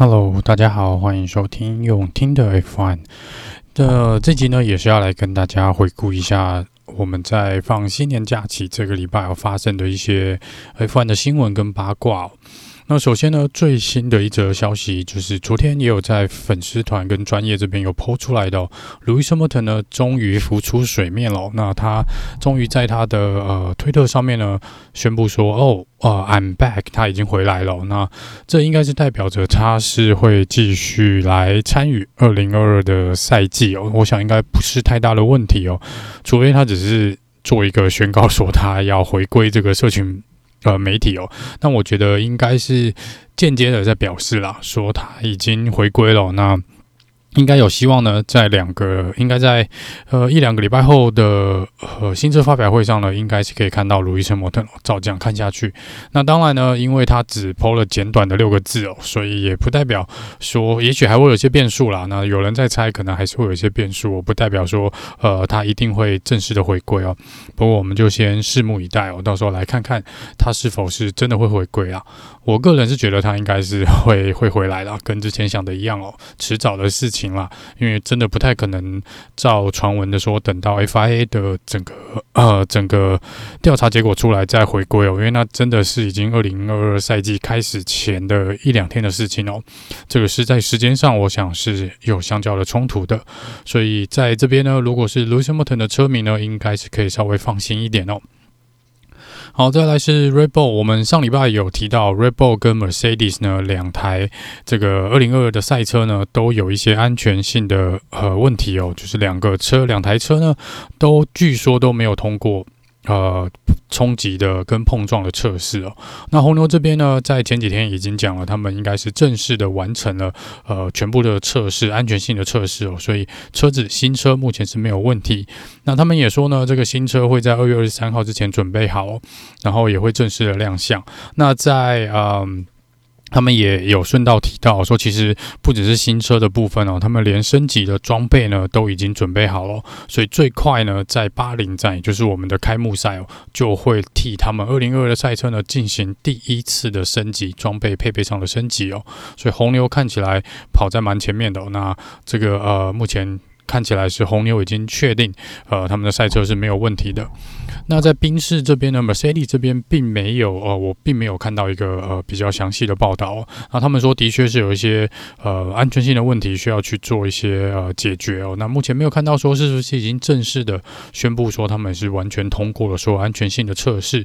Hello，大家好，欢迎收听用听的 F1 的这集呢，也是要来跟大家回顾一下我们在放新年假期这个礼拜有发生的一些 F One 的新闻跟八卦。那首先呢，最新的一则消息就是昨天也有在粉丝团跟专业这边有 po 出来的哦，Lewis Hamilton 呢终于浮出水面了。那他终于在他的呃推特上面呢宣布说，哦，呃，I'm back，他已经回来了。那这应该是代表着他是会继续来参与二零二二的赛季哦。我想应该不是太大的问题哦，除非他只是做一个宣告说他要回归这个社群。呃，媒体哦，那我觉得应该是间接的在表示啦，说他已经回归了。那应该有希望呢，在两个应该在呃一两个礼拜后的呃新车发表会上呢，应该是可以看到路易斯·汉密尔顿照这样看下去。那当然呢，因为他只抛了简短的六个字哦，所以也不代表说，也许还会有些变数啦。那有人在猜，可能还是会有一些变数，我不代表说呃他一定会正式的回归哦。不过我们就先拭目以待哦，到时候来看看他是否是真的会回归啊。我个人是觉得他应该是会会回来了，跟之前想的一样哦，迟早的事情。行了，因为真的不太可能照传闻的说，等到 FIA 的整个呃整个调查结果出来再回归哦，因为那真的是已经二零二二赛季开始前的一两天的事情哦，这个是在时间上我想是有相较的冲突的，所以在这边呢，如果是 Lewis Hamilton 的车迷呢，应该是可以稍微放心一点哦。好，再来是 Red Bull。我们上礼拜有提到 Red Bull 跟 Mercedes 呢两台这个二零二二的赛车呢，都有一些安全性的呃问题哦，就是两个车两台车呢都据说都没有通过。呃，冲击的跟碰撞的测试哦。那红牛这边呢，在前几天已经讲了，他们应该是正式的完成了呃全部的测试，安全性的测试哦。所以车子新车目前是没有问题。那他们也说呢，这个新车会在二月二十三号之前准备好，然后也会正式的亮相。那在嗯。他们也有顺道提到说，其实不只是新车的部分哦，他们连升级的装备呢都已经准备好了，所以最快呢在巴林站，也就是我们的开幕赛哦，就会替他们二零二二的赛车呢进行第一次的升级装备配备上的升级哦，所以红牛看起来跑在蛮前面的，那这个呃目前。看起来是红牛已经确定，呃，他们的赛车是没有问题的。那在宾士这边呢，Mercedes 这边并没有，呃，我并没有看到一个呃比较详细的报道。那他们说的确是有一些呃安全性的问题需要去做一些呃解决哦。那目前没有看到说是不是已经正式的宣布说他们是完全通过了说安全性的测试。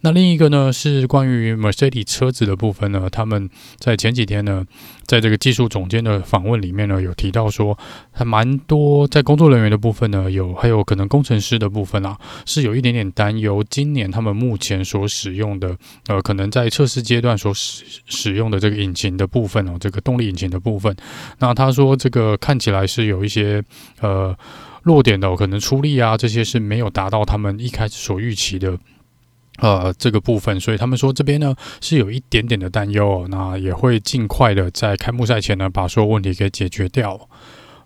那另一个呢是关于 Mercedes 车子的部分呢，他们在前几天呢，在这个技术总监的访问里面呢，有提到说还蛮多。在工作人员的部分呢，有还有可能工程师的部分啊，是有一点点担忧。今年他们目前所使用的，呃，可能在测试阶段所使使用的这个引擎的部分哦，这个动力引擎的部分，那他说这个看起来是有一些呃弱点的，可能出力啊这些是没有达到他们一开始所预期的呃这个部分，所以他们说这边呢是有一点点的担忧哦，那也会尽快的在开幕赛前呢把所有问题给解决掉。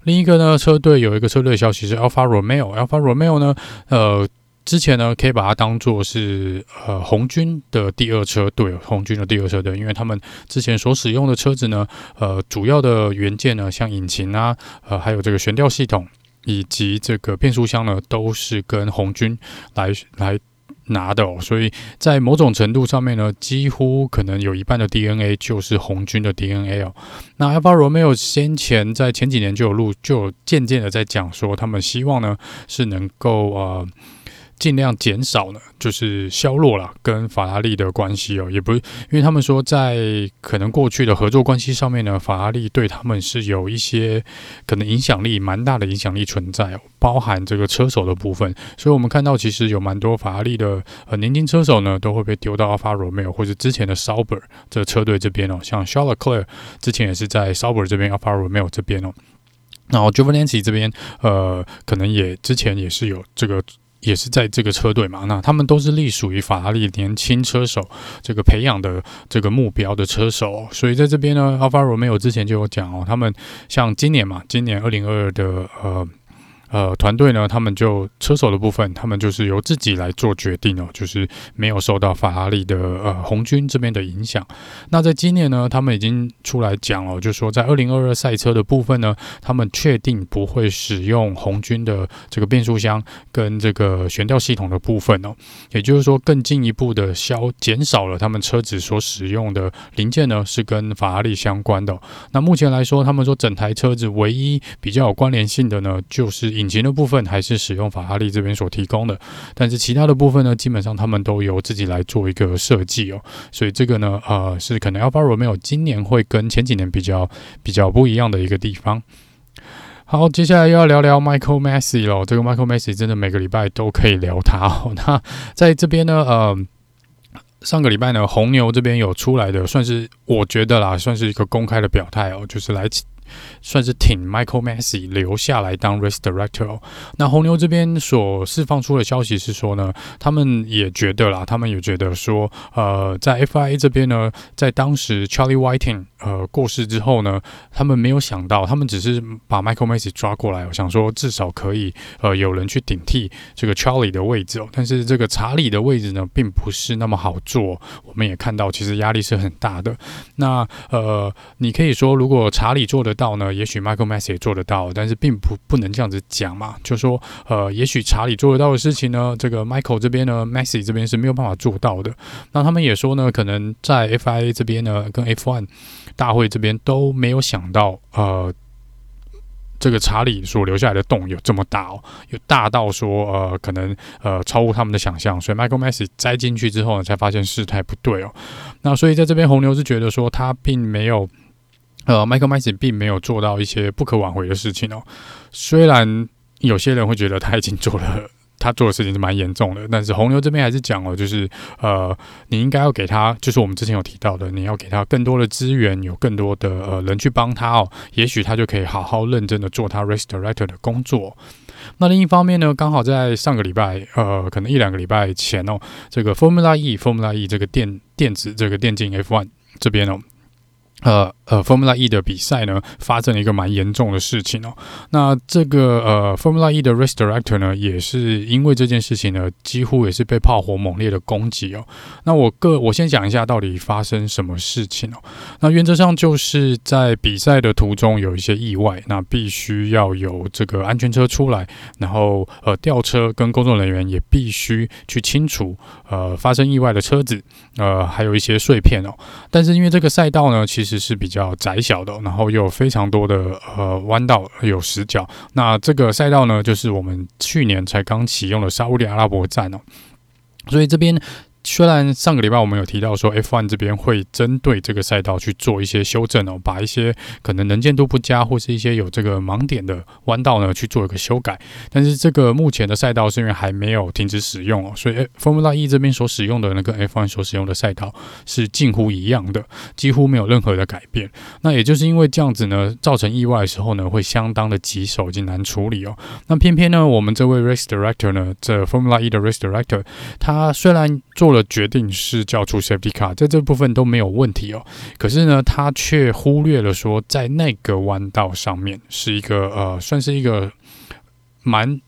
另一个呢，车队有一个车队的消息是 Alpha Romeo，Alpha Romeo 呢，呃，之前呢可以把它当做是呃红军的第二车队，红军的第二车队，因为他们之前所使用的车子呢，呃，主要的元件呢，像引擎啊，呃，还有这个悬吊系统以及这个变速箱呢，都是跟红军来来。拿的哦，所以在某种程度上面呢，几乎可能有一半的 DNA 就是红军的 DNA 哦。那 Alfa Romeo 先前在前几年就有录，就有渐渐的在讲说，他们希望呢是能够呃。尽量减少呢，就是削弱了跟法拉利的关系哦，也不是因为他们说在可能过去的合作关系上面呢，法拉利对他们是有一些可能影响力蛮大的影响力存在哦，包含这个车手的部分，所以我们看到其实有蛮多法拉利的呃年轻车手呢，都会被丢到 Alfa Romeo 或者之前的 saber 这车队这边哦，像 chaleck 之前也是在 saber 这边 Alfa Romeo 这边哦，然后 Giovinazzi 这边呃可能也之前也是有这个。也是在这个车队嘛，那他们都是隶属于法拉利年轻车手这个培养的这个目标的车手，所以在这边呢，Alfa Romeo 之前就有讲哦，他们像今年嘛，今年二零二二的呃呃团队呢，他们就车手的部分，他们就是由自己来做决定哦，就是没有受到法拉利的呃红军这边的影响。那在今年呢，他们已经出来讲了，就说在二零二二赛车的部分呢，他们确定不会使用红军的这个变速箱跟这个悬吊系统的部分哦，也就是说更进一步的消减少了他们车子所使用的零件呢，是跟法拉利相关的。那目前来说，他们说整台车子唯一比较有关联性的呢，就是引擎的部分还是使用法拉利这边所提供的，但是其他的部分呢，基本上他们都由自己来做一个设计哦。所以这个呢，呃，是可能 Alfa Romeo 今年会跟前几年比较比较不一样的一个地方。好，接下来又要聊聊 Michael Masi 了。这个 Michael Masi 真的每个礼拜都可以聊他哦。那在这边呢，呃。上个礼拜呢，红牛这边有出来的，算是我觉得啦，算是一个公开的表态哦，就是来。算是挺 Michael Masi 留下来当 Race Director。那红牛这边所释放出的消息是说呢，他们也觉得啦，他们也觉得说，呃，在 FIA 这边呢，在当时 Charlie Whiting 呃过世之后呢，他们没有想到，他们只是把 Michael Masi 抓过来，我想说至少可以呃有人去顶替这个 Charlie 的位置哦。但是这个查理的位置呢，并不是那么好做。我们也看到，其实压力是很大的。那呃，你可以说，如果查理做得到到呢？也许 Michael Masi 也做得到，但是并不不能这样子讲嘛。就说呃，也许查理做得到的事情呢，这个 Michael 这边呢，Masi 这边是没有办法做到的。那他们也说呢，可能在 FIA 这边呢，跟 F1 大会这边都没有想到，呃，这个查理所留下来的洞有这么大哦，有大到说呃，可能呃超乎他们的想象。所以 Michael Masi 栽进去之后呢，才发现事态不对哦。那所以在这边红牛是觉得说他并没有。呃，Michael Masi 并没有做到一些不可挽回的事情哦。虽然有些人会觉得他已经做了，他做的事情是蛮严重的，但是红牛这边还是讲了，就是呃，你应该要给他，就是我们之前有提到的，你要给他更多的资源，有更多的呃人去帮他哦，也许他就可以好好认真的做他 Race Director 的工作。那另一方面呢，刚好在上个礼拜，呃，可能一两个礼拜前哦，这个 Formula E Formula E 这个电电子这个电竞 F1 这边哦。呃呃，Formula E 的比赛呢，发生了一个蛮严重的事情哦。那这个呃，Formula E 的 Race Director 呢，也是因为这件事情呢，几乎也是被炮火猛烈的攻击哦。那我个我先讲一下到底发生什么事情哦。那原则上就是在比赛的途中有一些意外，那必须要有这个安全车出来，然后呃吊车跟工作人员也必须去清除呃发生意外的车子，呃还有一些碎片哦。但是因为这个赛道呢，其实其实是比比较窄小的，然后又有非常多的呃弯道有死角。那这个赛道呢，就是我们去年才刚启用的沙乌地阿拉伯站哦，所以这边。虽然上个礼拜我们有提到说，F1 这边会针对这个赛道去做一些修正哦，把一些可能能见度不佳或是一些有这个盲点的弯道呢去做一个修改，但是这个目前的赛道是因为还没有停止使用哦，所以 Formula E 这边所使用的那个 F1 所使用的赛道是近乎一样的，几乎没有任何的改变。那也就是因为这样子呢，造成意外的时候呢，会相当的棘手以及难处理哦。那偏偏呢，我们这位 Race Director 呢，这 Formula E 的 Race Director，他虽然做的决定是叫出 Safety Car，在这部分都没有问题哦。可是呢，他却忽略了说，在那个弯道上面是一个呃，算是一个蛮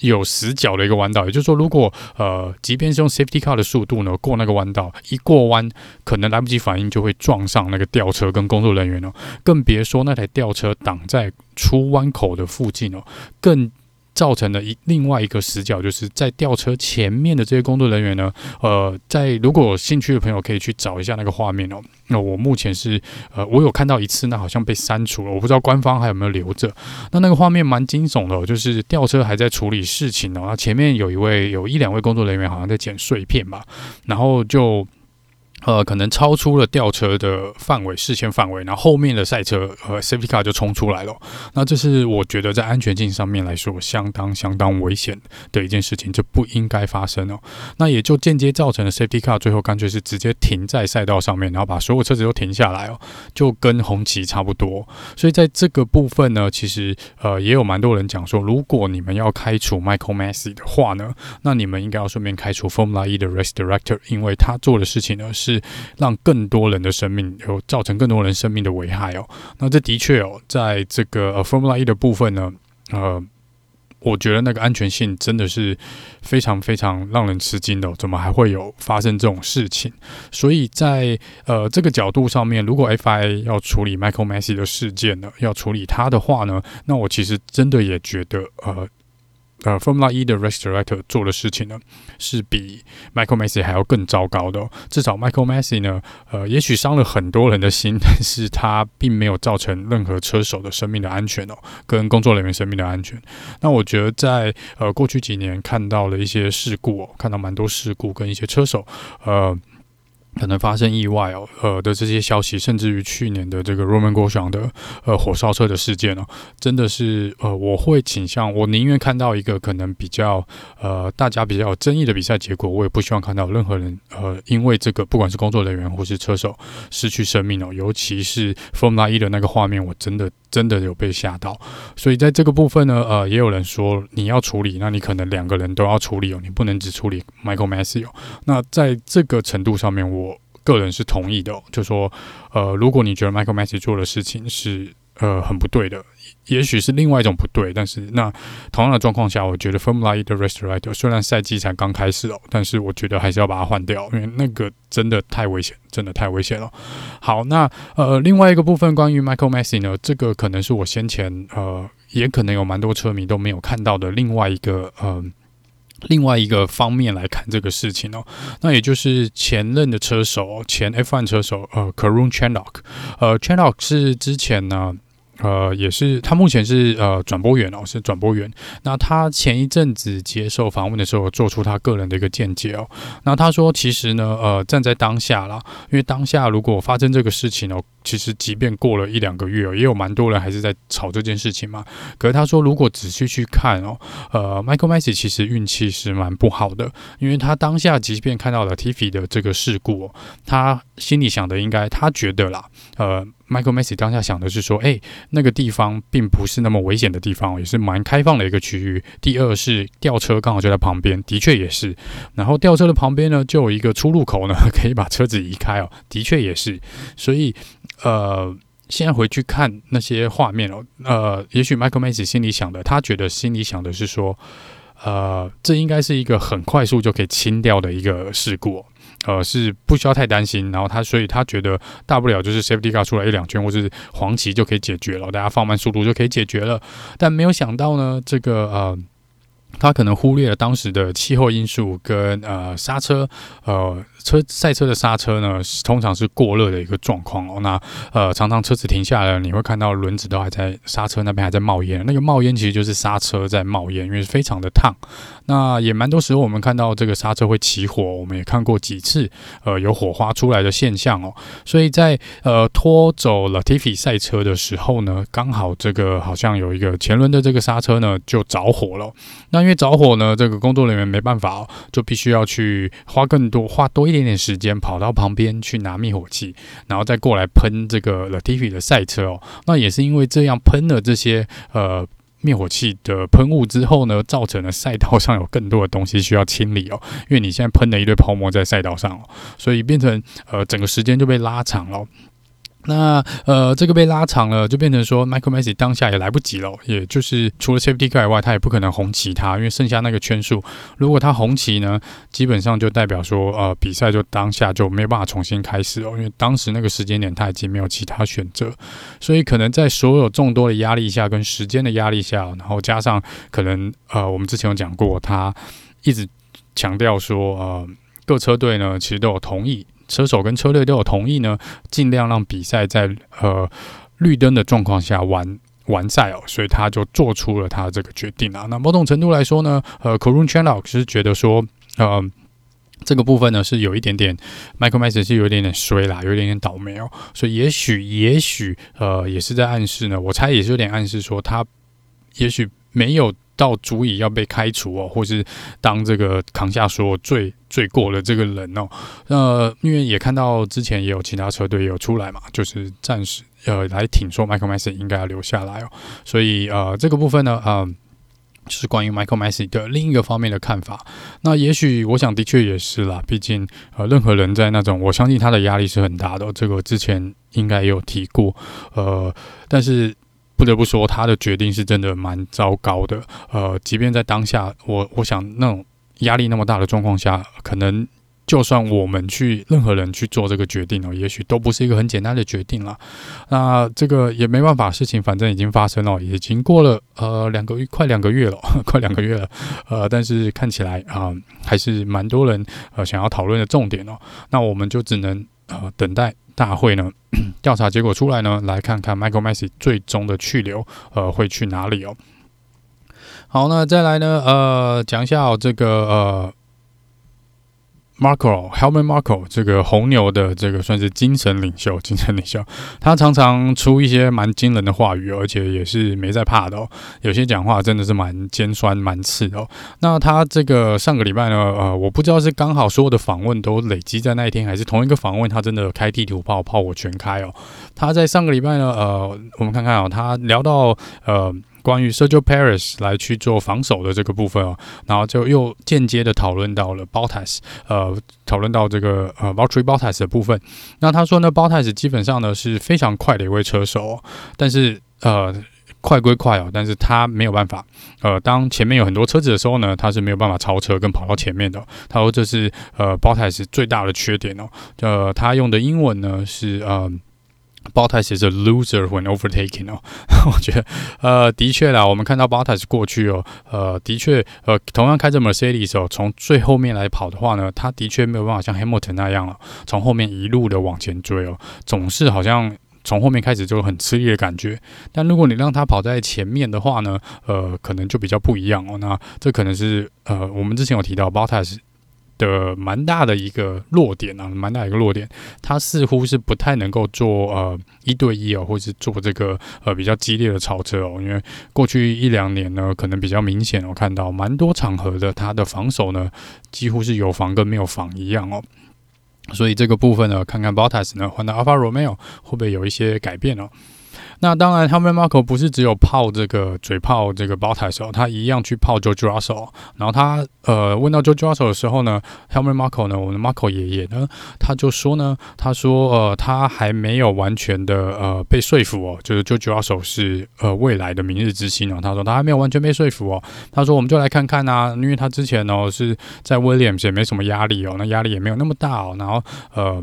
有死角的一个弯道。也就是说，如果呃，即便是用 Safety Car 的速度呢，过那个弯道，一过弯可能来不及反应，就会撞上那个吊车跟工作人员哦。更别说那台吊车挡在出弯口的附近哦，更。造成了一另外一个死角，就是在吊车前面的这些工作人员呢，呃，在如果有兴趣的朋友可以去找一下那个画面哦。那我目前是呃，我有看到一次，那好像被删除了，我不知道官方还有没有留着。那那个画面蛮惊悚的，就是吊车还在处理事情哦，那前面有一位有一两位工作人员好像在捡碎片吧，然后就。呃，可能超出了吊车的范围，视线范围，然后后面的赛车和 Safety Car 就冲出来了。那这是我觉得在安全性上面来说，相当相当危险的一件事情，这不应该发生哦。那也就间接造成了 Safety Car 最后干脆是直接停在赛道上面，然后把所有车子都停下来哦，就跟红旗差不多。所以在这个部分呢，其实呃也有蛮多人讲说，如果你们要开除 Michael Masi 的话呢，那你们应该要顺便开除 Formula E 的 Race Director，因为他做的事情呢是。让更多人的生命有造成更多人生命的危害哦。那这的确哦，在这个呃 Formula E 的部分呢，呃，我觉得那个安全性真的是非常非常让人吃惊的，怎么还会有发生这种事情？所以在呃这个角度上面，如果 FIA 要处理 Michael Masi 的事件呢，要处理他的话呢，那我其实真的也觉得呃。呃，Formula E 的 Race Director 做的事情呢，是比 Michael Masi 还要更糟糕的。至少 Michael Masi 呢，呃，也许伤了很多人的心，但是他并没有造成任何车手的生命的安全哦，跟工作人员生命的安全。那我觉得在呃过去几年看到了一些事故哦，看到蛮多事故跟一些车手呃。可能发生意外哦，呃的这些消息，甚至于去年的这个 Roman Grosjean 的呃火烧车的事件哦，真的是呃我会倾向，我宁愿看到一个可能比较呃大家比较有争议的比赛结果，我也不希望看到任何人呃因为这个不管是工作人员或是车手失去生命哦，尤其是 Formula E 的那个画面，我真的真的有被吓到，所以在这个部分呢，呃也有人说你要处理，那你可能两个人都要处理哦，你不能只处理 Michael Masi 哦，那在这个程度上面我。个人是同意的，就说，呃，如果你觉得 Michael Masi 做的事情是呃很不对的，也许是另外一种不对，但是那同样的状况下，我觉得 Formula E 的 Race Director 虽然赛季才刚开始哦，但是我觉得还是要把它换掉，因为那个真的太危险，真的太危险了。好，那呃另外一个部分关于 Michael Masi 呢，这个可能是我先前呃也可能有蛮多车迷都没有看到的另外一个呃。另外一个方面来看这个事情哦，那也就是前任的车手，前 F1 车手，呃，Karun Chandhok，呃，Chandhok 是之前呢。呃，也是，他目前是呃转播员哦，是转播员。那他前一阵子接受访问的时候，做出他个人的一个见解哦。那他说，其实呢，呃，站在当下啦，因为当下如果发生这个事情哦，其实即便过了一两个月哦，也有蛮多人还是在吵这件事情嘛。可是他说，如果仔细去看哦，呃，Michael Masi 其实运气是蛮不好的，因为他当下即便看到了 Latifi 的这个事故哦，他心里想的应该，他觉得啦，呃。Michael Masi 当下想的是说，哎、那个地方并不是那么危险的地方，也是蛮开放的一个区域。第二是吊车刚好就在旁边，的确也是。然后吊车的旁边呢，就有一个出入口呢，可以把车子移开哦，的确也是。所以，呃，现在回去看那些画面哦，呃，也许 Michael Masi 心里想的，他觉得心里想的是说，呃，这应该是一个很快速就可以清掉的一个事故。呃，是不需要太担心，然后他所以他觉得大不了就是 safety car 出来一两圈，或是黄旗就可以解决了，大家放慢速度就可以解决了。但没有想到呢，这个呃。他可能忽略了当时的气候因素跟呃刹车，呃车赛车的刹车呢，通常是过热的一个状况哦。那呃常常车子停下来，你会看到轮子都还在刹车那边还在冒烟，那个冒烟其实就是刹车在冒烟，因为非常的烫。那也蛮多时候我们看到这个刹车会起火，我们也看过几次呃有火花出来的现象哦。所以在呃拖走了 Latifi 赛车的时候呢，刚好这个好像有一个前轮的这个刹车呢就着火了。那因为着火呢，这个工作人员没办法哦，就必须要去花更多、花多一点点时间，跑到旁边去拿灭火器，然后再过来喷这个 Latifi 的赛车哦。那也是因为这样喷了这些呃灭火器的喷雾之后呢，造成了赛道上有更多的东西需要清理哦。因为你现在喷了一堆泡沫在赛道上哦，所以变成呃整个时间就被拉长了。那呃，这个被拉长了，就变成说，Michael Masi 当下也来不及了，也就是除了 Safety Car 以外，他也不可能红旗他，因为剩下那个圈数，如果他红旗呢，基本上就代表说，呃，比赛就当下就没有办法重新开始哦，因为当时那个时间点他已经没有其他选择，所以可能在所有众多的压力下，跟时间的压力下，然后加上可能呃，我们之前有讲过，他一直强调说，呃，各车队呢其实都有同意。车手跟车队都有同意呢，尽量让比赛在呃绿灯的状况下完完赛哦，所以他就做出了他这个决定啊。那某种程度来说呢，呃，Karun Chandhok 是觉得说，呃，这个部分呢是有一点点，Michael Masi 是有一点点衰啦，有一点点倒霉哦，所以也许也许呃也是在暗示呢，我猜也是有点暗示说他也许没有。到足以要被开除哦，或是当这个扛下所有罪罪过的这个人哦，呃，因为也看到之前也有其他车队有出来嘛，就是暂时呃来挺说 Michael Masi 应该要留下来哦，所以呃这个部分呢，嗯、就是关于 Michael Masi 的另一个方面的看法。那也许我想的确也是啦，毕竟呃任何人在那种，我相信他的压力是很大的，这个之前应该也有提过，呃，但是。不得不说，他的决定是真的蛮糟糕的。呃，即便在当下，我我想那种压力那么大的状况下，可能。就算我们去任何人去做这个决定哦，也许都不是一个很简单的决定了。那这个也没办法，事情反正已经发生了，已经过了呃两个月，快两个月了，快两个月了。呃，但是看起来啊、还是蛮多人呃想要讨论的重点哦。那我们就只能呃等待大会呢 调查结果出来呢，来看看 Michael Masi 最终的去留呃会去哪里哦。好，那再来呢呃讲一下、哦、这个呃。Marco Helmut Marko 这个红牛的这个算是精神领袖，精神领袖，他常常出一些蛮惊人的话语，而且也是没在怕的哦。有些讲话真的是蛮尖酸、蛮刺的哦。那他这个上个礼拜呢，呃，我不知道是刚好所有的访问都累积在那一天，还是同一个访问他真的开地图炮，炮火全开哦。他在上个礼拜呢，呃，我们看看哦，他聊到呃。关于 Sergio Perez 来去做防守的这个部分哦，然后就又间接的讨论到了 Bottas，呃，讨论到这个呃 Valtteri Bottas 的部分。那他说呢，Bottas 基本上呢是非常快的一位车手，但是呃快归快哦，但是他没有办法，呃，当前面有很多车子的时候呢，他是没有办法超车跟跑到前面的。他说这是呃 Bottas 最大的缺点哦，呃，他用的英文呢是呃。Bottas is a loser when overtaking 哦，我觉得呃的确啦，我们看到 Bottas 过去哦，呃的确呃同样开着 Mercedes 哦，从最后面来跑的话呢，他的确没有办法像 Hamilton 那样了，从后面一路的往前追哦，总是好像从后面开始就很吃力的感觉。但如果你让他跑在前面的话呢，呃可能就比较不一样哦。那这可能是呃我们之前有提到 Bottas。的蛮大的一个弱点啊，蛮大一个弱点，他似乎是不太能够做呃一对一哦，或是做这个呃比较激烈的超车哦，因为过去一两年呢，可能比较明显，我看到蛮多场合的他的防守呢，几乎是有防跟没有防一样哦，所以这个部分呢，看看 Bottas 呢换到 Alpha Romeo 会不会有一些改变哦。那当然，Helmut Marko 不是只有泡这个嘴炮这个 Bottas 他一样去泡 George Russell。然后他呃问到 George Russell 的时候呢，Helmut Marko 呢，我们的 Marco 爷爷呢，他就说呢，他说呃他还没有完全的呃被说服哦，就是 George Russell 是呃未来的明日之星哦。他说他还没有完全被说服哦。他说我们就来看看啊，因为他之前呢是在 Williams 也没什么压力哦，那压力也没有那么大哦。然后呃，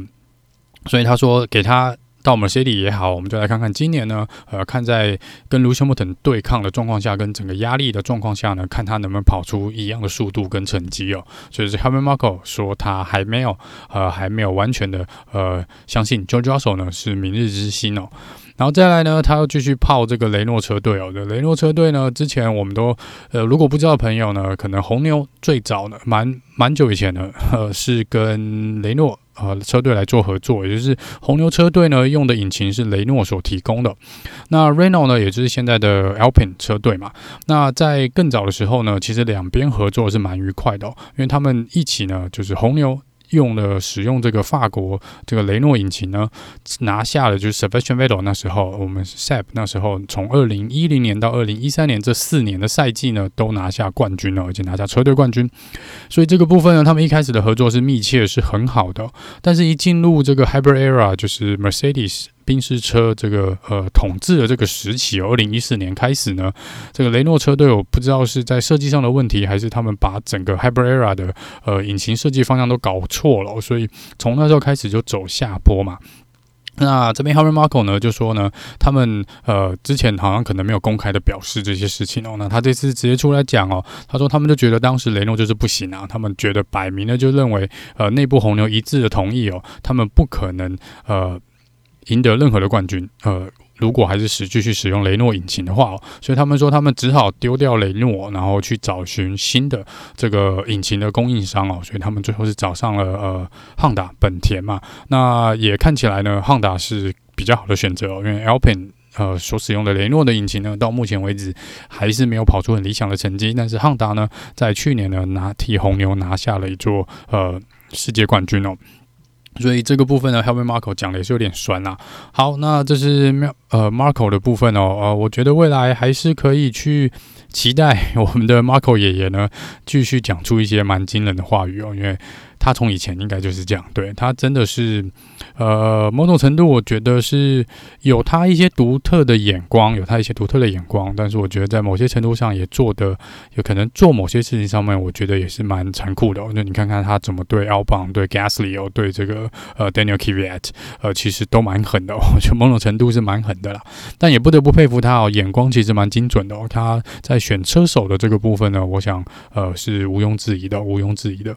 所以他说给他。到 Mercedes 也好，我们就来看看今年呢，呃，看在跟 Lewis Hamilton 对抗的状况下，跟整个压力的状况下呢，看他能不能跑出一样的速度跟成绩哦。所以是 Helmut Marko 说他还没有，呃，还没有完全的呃相信 George Russell 呢是明日之星哦。然后再来呢，他要继续泡这个雷诺车队哦。的雷诺车队呢，之前我们都呃，如果不知道朋友呢，可能红牛最早呢，蛮蛮久以前呢，呃，是跟雷诺。呃，车队来做合作，也就是红牛车队呢用的引擎是雷诺所提供的。那 Renault 呢，也就是现在的 Alpine 车队嘛。那在更早的时候呢，其实两边合作是蛮愉快的，因为他们一起呢，就是红牛。用了使用这个法国这个雷诺引擎呢，拿下了就是 Sebastian Vettel 那时候，我们 Seb 那时候从二零一零年到二零一三年这四年的赛季呢，都拿下冠军了，而且拿下车队冠军。所以这个部分呢，他们一开始的合作是密切，是很好的。但是，一进入这个 Hybrid Era，就是 Mercedes。宾士车这个呃统治的这个时期，二零一四年开始呢，这个雷诺车队我不知道是在设计上的问题，还是他们把整个 Hyper Era 的呃引擎设计方向都搞错了，所以从那时候开始就走下坡嘛。那这边 Harvey Marko 呢就说呢，他们呃之前好像可能没有公开的表示这些事情哦，那他这次直接出来讲哦，他说他们就觉得当时雷诺就是不行啊，他们觉得摆明了就认为呃内部红牛一致的同意哦，他们不可能呃。赢得任何的冠军，呃，如果还是使继续使用雷诺引擎的话，哦，所以他们说他们只好丢掉雷诺，然后去找寻新的这个引擎的供应商哦，所以他们最后是找上了呃汉达本田嘛，那也看起来呢，汉达是比较好的选择哦，因为 Alpine 呃所使用的雷诺的引擎呢，到目前为止还是没有跑出很理想的成绩，但是汉达呢，在去年呢拿替红牛拿下了一座呃世界冠军哦。所以这个部分呢，Helmut Marko 讲的也是有点酸啦。好，那这是呃 Marko 的部分哦。呃，我觉得未来还是可以去期待我们的 Marko 爷爷呢，继续讲出一些蛮惊人的话语哦。因为他从以前应该就是这样，对他真的是呃，某种程度我觉得是有他一些独特的眼光，有他一些独特的眼光，但是我觉得在某些程度上也做的有可能做某些事情上面，我觉得也是蛮残酷的。那你看看他怎么对 Albon、对 Gasly 哦，对这个呃 Daniel Kvyat，呃，其实都蛮狠的，我觉得某种程度是蛮狠的啦。但也不得不佩服他哦，眼光其实蛮精准的哦。他在选车手的这个部分呢，我想呃是毋庸置疑的，毋庸置疑的。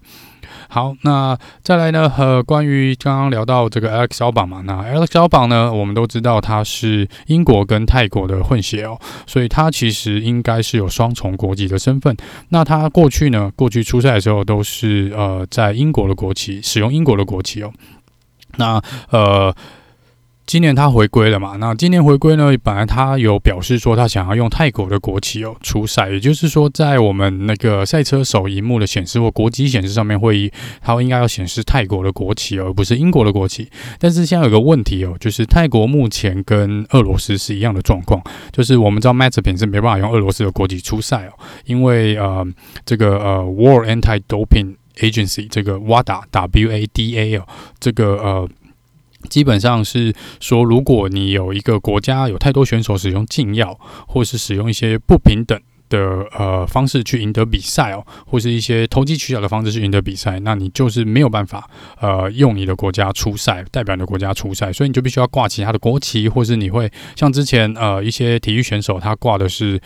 好，那再来呢？呃，关于刚刚聊到这个 Alex Albon 嘛，那 Alex Albon 呢，我们都知道他是英国跟泰国的混血哦，所以他其实应该是有双重国籍的身份。那他过去呢，过去出赛的时候都是呃在英国的国旗，使用英国的国旗哦。那呃。今年他回归了嘛？那今年回归呢？本来他有表示说他想要用泰国的国旗哦出赛，也就是说在我们那个赛车手荧幕的显示或国籍显示上面会议，他应该要显示泰国的国旗而不是英国的国旗。但是现在有个问题哦，就是泰国目前跟俄罗斯是一样的状况，就是我们知道 Mazepin 是没办法用俄罗斯的国旗出赛哦，因为呃这个呃 World Anti-Doping Agency 这个 WADA W A D A 哦这个呃。基本上是说，如果你有一个国家有太多选手使用禁药，或是使用一些不平等的呃方式去赢得比赛哦，或是一些投机取巧的方式去赢得比赛，那你就是没有办法呃用你的国家出赛，代表你的国家出赛，所以你就必须要挂其他的国旗，或是你会像之前呃一些体育选手他挂的是。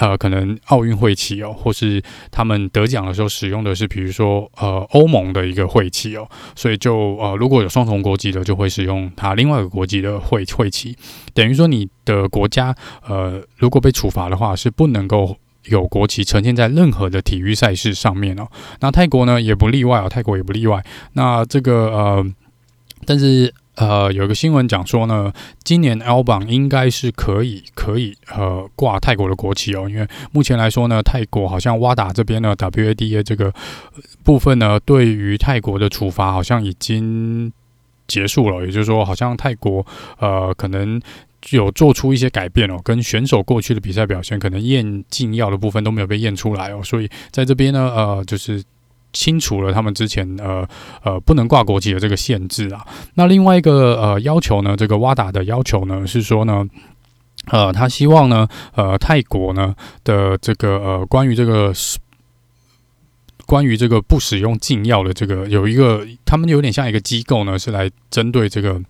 呃，可能奥运会旗哦，或是他们得奖的时候使用的是，比如说呃欧盟的一个会旗哦，所以就呃如果有双重国籍的，就会使用他另外一个国籍的会会旗，等于说你的国家呃如果被处罚的话，是不能够有国旗呈现在任何的体育赛事上面哦。那泰国呢也不例外哦，泰国也不例外。那这个呃，但是。呃，有一个新闻讲说呢，今年 L 榜应该是可以可以呃挂泰国的国旗哦，因为目前来说呢，泰国好像 WADA 这边呢 WADA 这个部分呢，对于泰国的处罚好像已经结束了，也就是说，好像泰国呃可能有做出一些改变哦，跟选手过去的比赛表现，可能验禁药的部分都没有被验出来哦，所以在这边呢，呃，就是。清除了他们之前呃呃不能挂国籍的这个限制啊，那另外一个呃要求呢，这个瓦达的要求呢是说呢，呃他希望呢呃泰国呢的这个呃关于这个关于这个不使用禁药的这个有一个他们有点像一个机构呢是来针对这个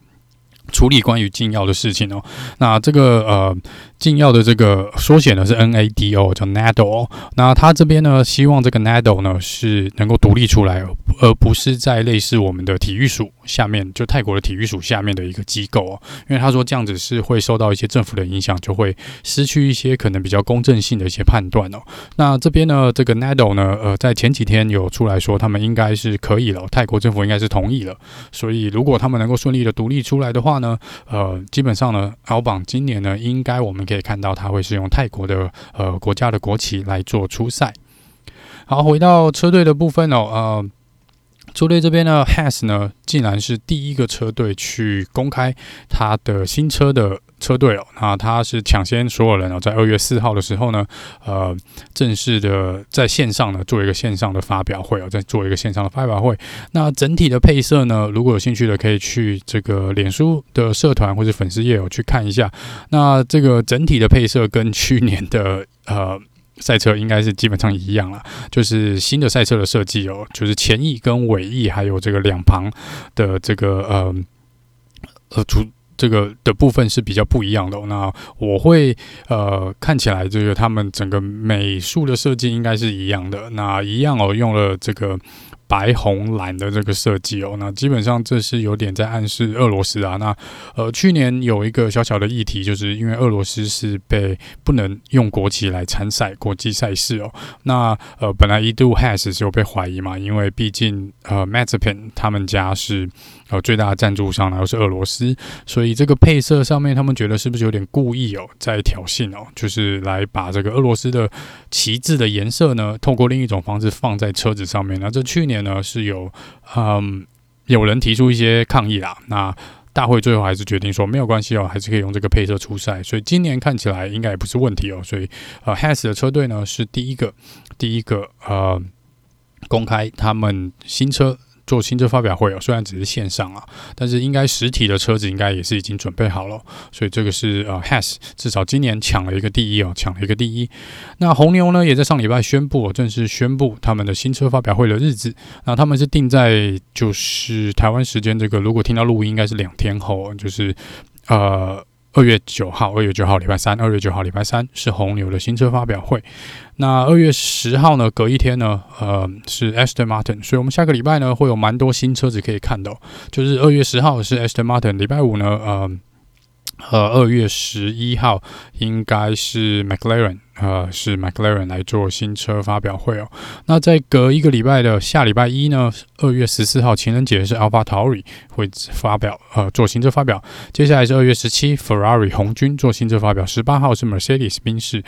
处理关于禁药的事情哦，那这个呃。禁药的这个缩写呢是 NADO，叫 NADO。那他这边呢，希望这个 NADO 呢是能够独立出来，而不是在类似我们的体育署下面，就泰国的体育署下面的一个机构哦。因为他说这样子是会受到一些政府的影响，就会失去一些可能比较公正性的一些判断哦。那这边呢，这个 NADO 呢，呃，在前几天有出来说，他们应该是可以了，泰国政府应该是同意了。所以如果他们能够顺利的独立出来的话呢，呃，基本上呢澳网今年呢，应该我们。可以看到，它会是用泰国的呃国家的国旗来做初赛。好，回到车队的部分哦，呃，车队这边呢，Has 呢，竟然是第一个车队去公开他的新车的。车队哦，那他是抢先所有人哦，在二月四号的时候呢，呃，正式的在线上呢做一个线上的发表会哦，在做一个线上的发表会。那整体的配色呢，如果有兴趣的，可以去这个脸书的社团或者粉丝页有去看一下。那这个整体的配色跟去年的呃赛车应该是基本上一样了，就是新的赛车的设计哦，就是前翼跟尾翼还有这个两旁的这个呃呃主。这个的部分是比较不一样的。那我会呃看起来这个他们整个美术的设计应该是一样的。那一样哦，用了这个。白红蓝的这个设计哦，那基本上这是有点在暗示俄罗斯啊。那呃，去年有一个小小的议题，就是因为俄罗斯是被不能用国旗来参赛国际赛事哦。那呃，本来一度 has 是有被怀疑嘛，因为毕竟呃 Mazepin 他们家是呃最大的赞助商，然后是俄罗斯，所以这个配色上面他们觉得是不是有点故意哦，在挑衅哦，就是来把这个俄罗斯的旗帜的颜色呢，透过另一种方式放在车子上面。那这去年。呢是有嗯有人提出一些抗议啦，那大会最后还是决定说没有关系哦，还是可以用这个配色出赛，所以今年看起来应该也不是问题哦，所以呃，Has 的车队呢是第一个第一个呃公开他们新车做新车发表会哦，虽然只是线上啊，但是应该实体的车子应该也是已经准备好了，所以这个是呃，Has 至少今年抢了一个第一哦，抢了一个第一。那红牛呢，也在上礼拜宣布，正式宣布他们的新车发表会的日子，那他们是定在就是台湾时间这个，如果听到录音，应该是两天后，就是呃。二月九号，二月九号礼拜三，二月九号礼拜三是红牛的新车发表会。那二月十号呢？隔一天呢？呃，是 Aston Martin，所以我们下个礼拜呢会有蛮多新车子可以看到。就是二月十号是 Aston Martin，礼拜五呢，呃。和，二月十一号应该是 McLaren，呃，是 McLaren 来做新车发表会哦。那在隔一个礼拜的下礼拜一呢，二月十四号情人节是 AlphaTauri 会发表，呃，做新车发表。接下来是二月十七，Ferrari 红军做新车发表。十八号是 Mercedes 宾士。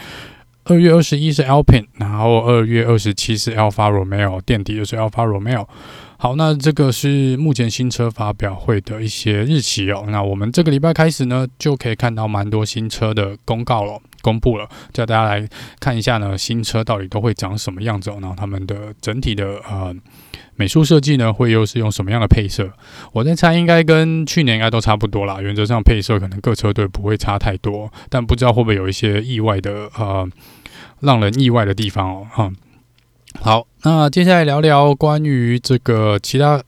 二月二十一是 Alpine，然后二月二十七是 Alfa Romeo，垫底的是 Alfa Romeo。好，那这个是目前新车发表会的一些日期哦。那我们这个礼拜开始呢，就可以看到蛮多新车的公告了，公布了，叫大家来看一下呢，新车到底都会长什么样子哦。然后他们的整体的呃美术设计呢，会又是用什么样的配色？我在猜，应该跟去年应该都差不多啦。原则上配色可能各车队不会差太多，但不知道会不会有一些意外的呃让人意外的地方哦。哈。好，那接下来聊聊关于这个其他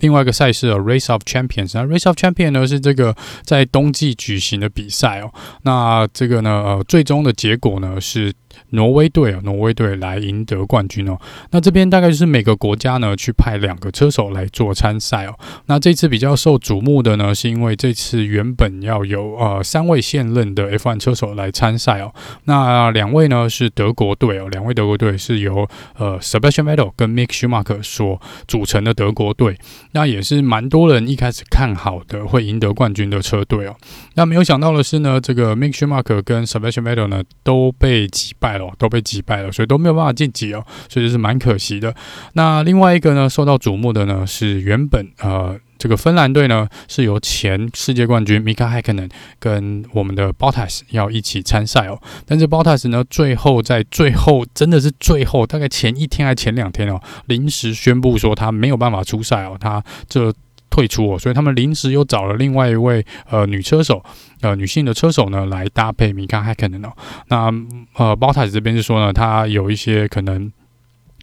另外一个赛事哦，Race of Champions。那 Race of Champions 呢是这个在冬季举行的比赛哦。那这个呢，呃，最终的结果呢是。挪威队啊，挪威队来赢得冠军哦。那这边大概就是每个国家呢去派两个车手来做参赛哦。那这次比较受瞩目的呢，是因为这次原本要有呃三位现任的 F1 车手来参赛哦。那两位呢是德国队哦，两位德国队是由呃 Sebastian Vettel 跟 Mick Schumacher 所组成的德国队。那也是蛮多人一开始看好的会赢得冠军的车队哦。那没有想到的是呢，这个 Mick Schumacher 跟 Sebastian Vettel 呢都被击败。都被击败了，所以都没有办法晋级哦，所以是蛮可惜的。那另外一个呢，受到瞩目的呢是原本呃这个芬兰队呢是由前世界冠军 Mika Häkkinen 跟我们的 Bottas 要一起参赛哦，但是 Bottas 呢最后在最后真的是最后大概前一天还前两天哦，临时宣布说他没有办法出赛哦，他这。退出哦，所以他们临时又找了另外一位呃女车手，呃女性的车手呢来搭配米卡海肯的呢。那呃，包塔这边是说呢，他有一些可能。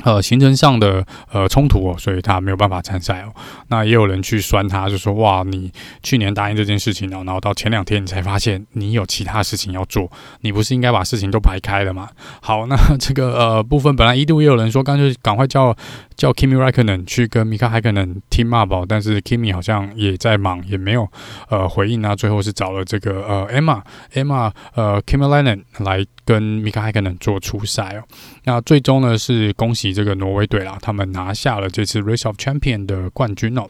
呃，行程上的呃冲突哦，所以他没有办法参赛哦。那也有人去酸他，就说哇，你去年答应这件事情哦，然后到前两天你才发现你有其他事情要做，你不是应该把事情都排开了吗？好，那 这个呃部分本来一度也有人说，干脆赶快叫叫 Kimi Räikkönen 去跟 Mika Häkkinen team up，但是 Kimi 好像也在忙，也没有呃回应啊。最后是找了这个呃 Emma Emma 呃 Kymäläinen 来跟 Mika Häkkinen 做初赛哦。那最终呢是恭喜。这个挪威队啦，他们拿下了这次 Race of Champion 的冠军哦。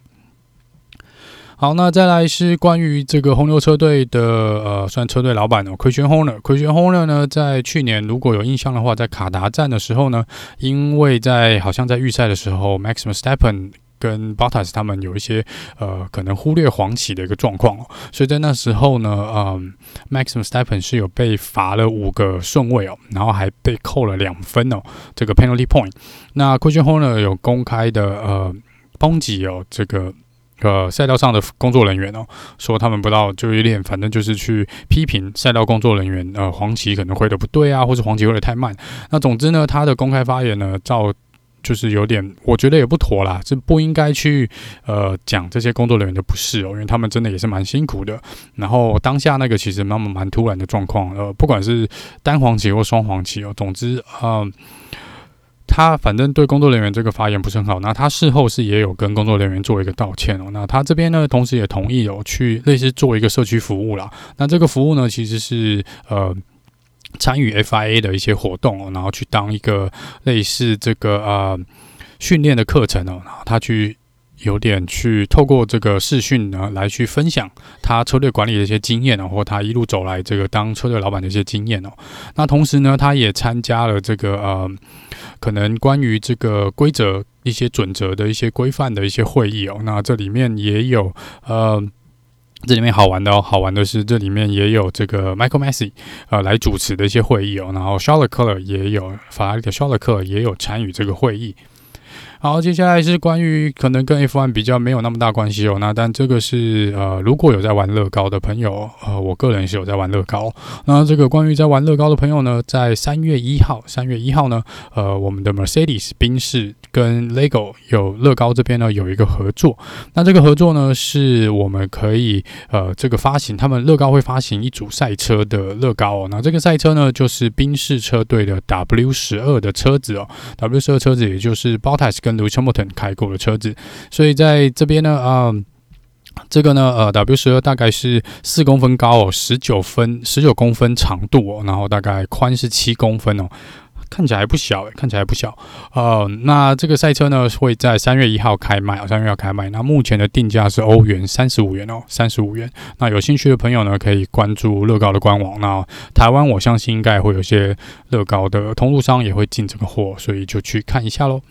好，那再来是关于这个红牛车队的呃，算车队老板哦，Christian Horner，Christian Horner 呢，在去年如果有印象的话，在卡达站的时候呢，因为在好像在预赛的时候，Max Verstappen 跟 Bottas 他们有一些呃可能忽略黄旗的一个状况哦，所以在那时候呢，嗯，Maxim Steppen 是有被罚了五个顺位哦，然后还被扣了两分哦，这个 penalty point。那 Christian Horner 有公开的呃抨击哦，这个呃赛道上的工作人员哦，说他们不知道就有点反正就是去批评赛道工作人员呃黄旗可能挥的不对啊，或者黄旗挥的太慢。那总之呢，他的公开发言呢，照。就是有点，我觉得也不妥啦，这不应该去呃讲这些工作人员的不是哦，因为他们真的也是蛮辛苦的。然后当下那个其实蛮蛮突然的状况，呃，不管是单黄旗或双黄旗哦，总之啊、呃，他反正对工作人员这个发言不是很好。那他事后是也有跟工作人员做一个道歉哦。那他这边呢，同时也同意有去类似做一个社区服务啦。那这个服务呢，其实是呃。参与 FIA 的一些活动哦，然后去当一个类似这个呃训练的课程哦，然后他去有点去透过这个视讯呢来去分享他车队管理的一些经验哦，或他一路走来这个当车队老板的一些经验哦。那同时呢，他也参加了这个呃可能关于这个规则一些准则的一些规范的一些会议哦。那这里面也有呃。这里面好玩的哦，好玩的是这里面也有这个 Michael Masi 呃来主持的一些会议哦，然后 Charles Leclerc 也有法拉利的 Charles Leclerc 也有参与这个会议。好，接下来是关于可能跟 F1 比较没有那么大关系哦。那但这个是呃，如果有在玩乐高的朋友，呃，我个人是有在玩乐高。那这个关于在玩乐高的朋友呢，在三月一号，三月一号呢，呃，我们的 Mercedes 宾士跟 LEGO 有乐高这边呢有一个合作。那这个合作呢，是我们可以呃这个发行，他们乐高会发行一组赛车的乐高哦。那这个赛车呢，就是宾士车队的 W 十二的车子哦，W 十二车子也就是 Bottas 跟 Lewis Hamilton 开过的车子，所以在这边呢，啊、这个呢，呃，W 十二大概是四公分高哦，十九分十九公分长度哦，然后大概宽是七公分哦，看起来还不小，看起来不小，呃，那这个赛车呢会在三月一号开卖，三月要开卖，那目前的定价是欧元三十五元哦，三十五元。那有兴趣的朋友呢，可以关注乐高的官网。那台湾我相信应该会有些乐高的通路商也会进这个货，所以就去看一下喽。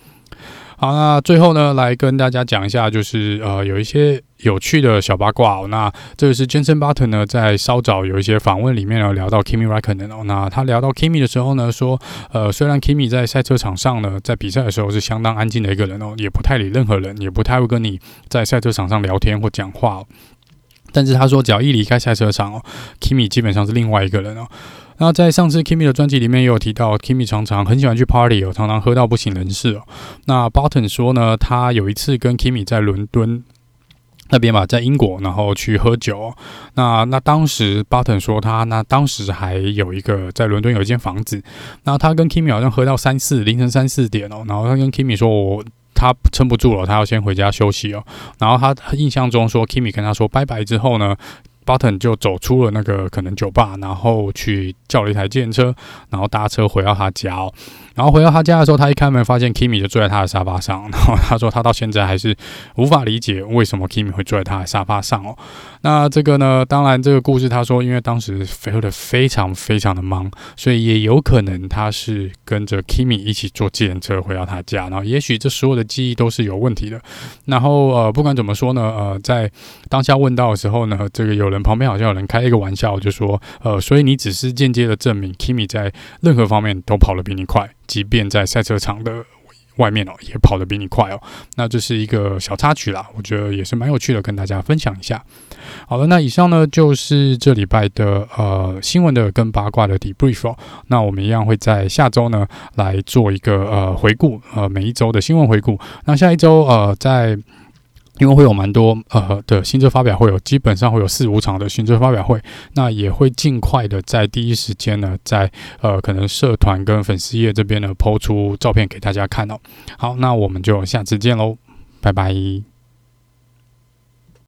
好，那最后呢，来跟大家讲一下，就是呃，有一些有趣的小八卦哦。那这个是 Jenson Button 呢，在稍早有一些访问里面呢，聊到 Kimi Räikkönen 哦。那他聊到 Kimi 的时候呢，说，呃，虽然 Kimi 在赛车场上呢，在比赛的时候是相当安静的一个人哦，也不太理任何人，也不太会跟你在赛车场上聊天或讲话。但是他说，只要一离开赛车场哦，Kimi 基本上是另外一个人哦。那在上次 Kimi 的专辑里面也有提到，Kimi 常常很喜欢去 party 哦，常常喝到不省人事哦。那 Button 说呢，他有一次跟 Kimi 在伦敦那边嘛，在英国，然后去喝酒。那那当时 Button 说他那当时还有一个在伦敦有一间房子，那他跟 Kimi 好像喝到三四凌晨三四点哦，然后他跟 Kimi 说我他撑不住了，他要先回家休息哦。然后他印象中说 Kimi 跟他说拜拜之后呢。Button 就走出了那个可能酒吧，然后去叫了一台电车，然后搭车回到他家。然后回到他家的时候，他一开门发现 Kimi 就坐在他的沙发上。然后他说他到现在还是无法理解为什么 Kimi 会坐在他的沙发上哦。那这个呢，当然这个故事他说，因为当时飞得非常非常的忙，所以也有可能他是跟着 Kimi 一起坐计程车回到他家。然后也许这所有的记忆都是有问题的。然后呃，不管怎么说呢，呃，在当下问到的时候呢，这个有人旁边好像有人开一个玩笑，就说呃，所以你只是间接的证明 Kimi 在任何方面都跑得比你快。即便在赛车场的外面哦，也跑得比你快哦。那这是一个小插曲啦，我觉得也是蛮有趣的，跟大家分享一下。好了，那以上呢就是这礼拜的呃新闻的跟八卦的 debrief 哦。那我们一样会在下周呢来做一个呃回顾，呃每一周的新闻回顾。那下一周呃在。因为会有蛮多呃的新车发表会，有基本上会有四五场的新车发表会，那也会尽快的在第一时间呢，在呃可能社团跟粉丝页这边呢抛出照片给大家看哦。好，那我们就下次见喽，拜拜。